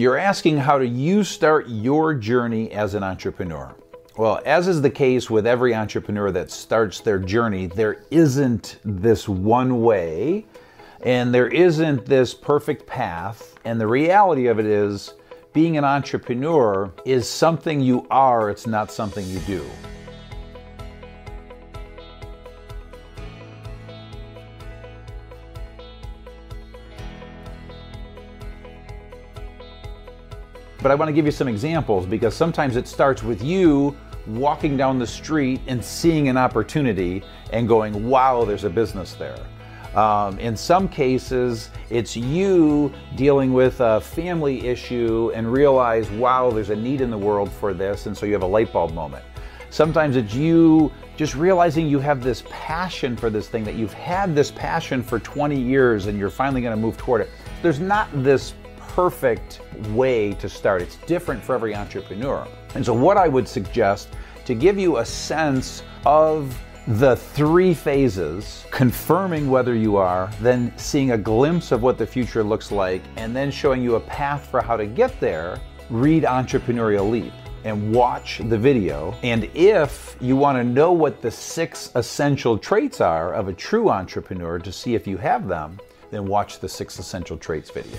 You're asking how do you start your journey as an entrepreneur? Well, as is the case with every entrepreneur that starts their journey, there isn't this one way and there isn't this perfect path. And the reality of it is, being an entrepreneur is something you are, it's not something you do. But I want to give you some examples because sometimes it starts with you walking down the street and seeing an opportunity and going, wow, there's a business there. Um, in some cases, it's you dealing with a family issue and realize, wow, there's a need in the world for this, and so you have a light bulb moment. Sometimes it's you just realizing you have this passion for this thing, that you've had this passion for 20 years and you're finally going to move toward it. There's not this perfect way to start. It's different for every entrepreneur. And so, what I would suggest to give you a sense of the three phases, confirming whether you are, then seeing a glimpse of what the future looks like, and then showing you a path for how to get there, read Entrepreneurial Leap and watch the video. And if you want to know what the six essential traits are of a true entrepreneur to see if you have them, then watch the six essential traits video.